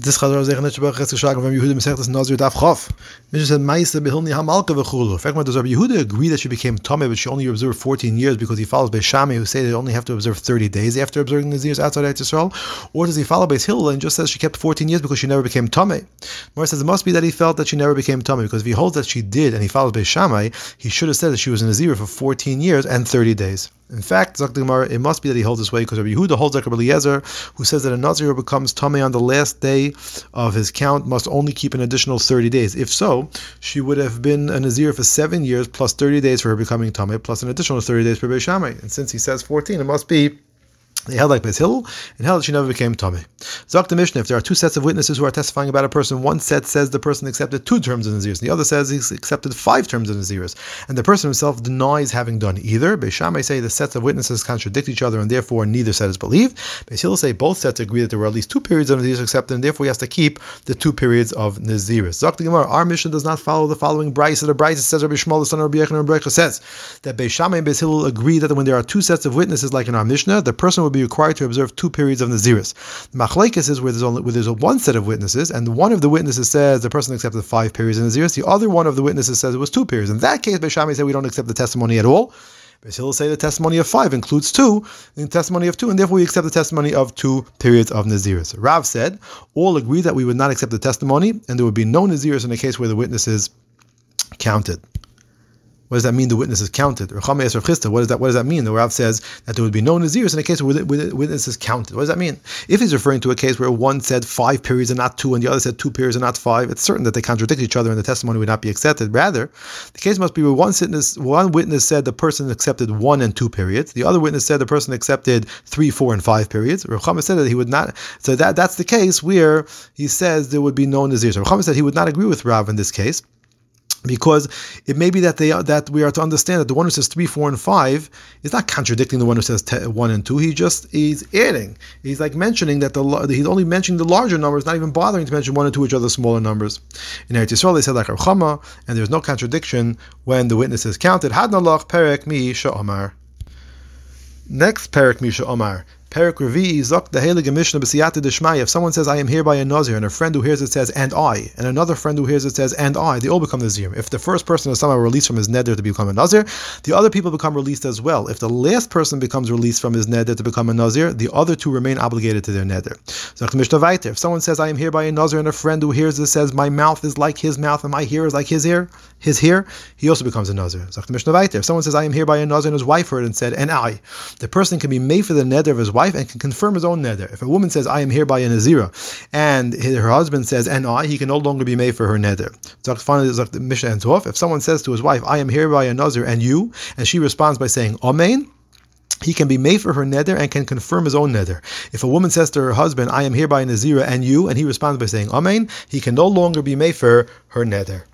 This Chazar Zech Nitsch Baruch Ches Geshagen from Yehuda Mesechtes Nazir Daf Chof. Mishnah said Ma'isa Behilni Hamalka V'chulu. Fact, does Rabbi Yehuda agree that she became Tomei, but she only observed 14 years because he follows Beis Shammai, who say they only have to observe 30 days after observing the years outside Eretz Yisrael? Or does he follow Beis Hillel and just says she kept 14 years because she never became Tomei? Mor says it must be that he felt that she never became Tomei because if he holds that she did and he follows Beis Shammai, he should have said that she was in Nazir for 14 years and 30 days. In fact, Zakdimar, it must be that he holds this way because Rabbi Yehuda holds like Rabbi Eliezer, who says that a Nazir who becomes Tomei on the last day of his count must only keep an additional 30 days. If so, she would have been a Nazir for seven years plus 30 days for her becoming Tomei, plus an additional 30 days for Beis Shammai. And since he says 14, it must be they held like Beis Hillel and held that she never became Tomei. Zok the Mishnah, if there are two sets of witnesses who are testifying about a person, one set says the person accepted two terms of Naziris, and the other says he's accepted five terms of Naziris, and the person himself denies having done either. Beis may say the sets of witnesses contradict each other, and therefore neither set is believed. Beis Hillel say both sets agree that there were at least two periods of Naziris accepted, and therefore he has to keep the two periods of Naziris. Zok the Gemara, our Mishnah does not follow the following Braisa. The Braisa says Rabbi Shmuel, the son of Rabbi Yechon, says that Beis and Beis Hillel agree that when there are two sets of witnesses, like in our Mishnah, the person will be required to observe two periods of Naziris. Machlekes is where there's only where there's one set of witnesses, and one of the witnesses says the person accepted five periods of Naziris, the other one of the witnesses says it was two periods. In that case, Beis Shammai said we don't accept the testimony at all. Hillel say the testimony of five includes two, the testimony of two, and therefore we accept the testimony of two periods of Naziris. Rav said, all agree that we would not accept the testimony, and there would be no Naziris in a case where the witnesses counted. What does that mean? The witness is counted. What does that? What does that mean? The Rav says that there would be no naziris in a case where the witness is counted. What does that mean? If he's referring to a case where one said five periods and not two, and the other said two periods and not five, it's certain that they contradict each other, and the testimony would not be accepted. Rather, the case must be where one witness, one witness said the person accepted one and two periods. The other witness said the person accepted three, four, and five periods. Rav said that he would not. So that that's the case where he says there would be no naziris. Rav said he would not agree with Rav in this case because it may be that they that we are to understand that the one who says three, four, and five is not contradicting the one who says one and two. He just he's adding. He's like mentioning that the he's only mentioning the larger numbers, not even bothering to mention one and two, which are the smaller numbers. In Eretz Yisrael, they said like Chama, and there's no contradiction when the witnesses counted. Hadran alach perek mi sha'omar. Next perek mi sha'omar. Perik Revi Zok the Heilige Mishnah B'siyata. If someone says, I am here by a Nazir, and a friend who hears it says, and I, and another friend who hears it says, and I, they all become Nazir. If the first person is somehow released from his neder to become a Nazir, the other people become released as well. If the last person becomes released from his neder to become a Nazir, the other two remain obligated to their neder. Zok the Mishnah Vaiter. If someone says, I am here by a Nazir, and a friend who hears it says, My mouth is like his mouth, and my ear is like his ear, his hair, he also becomes a Nazir. Zok the Mishnah Vaiter. If someone says, I am here by a Nazir, and his wife heard and said, and I, the person can be meifer the neder of his wife and can confirm his own neder. If a woman says, I am hereby a Nazira, and her husband says, and I, he can no longer be meifer her neder. Finally, the Mishnah ends off. If someone says to his wife, I am hereby a Nazir, and you, and she responds by saying, Amen, he can be meifer her neder and can confirm his own neder. If a woman says to her husband, I am hereby a Nazira, and you, and he responds by saying, Amen, he can no longer be meifer her neder.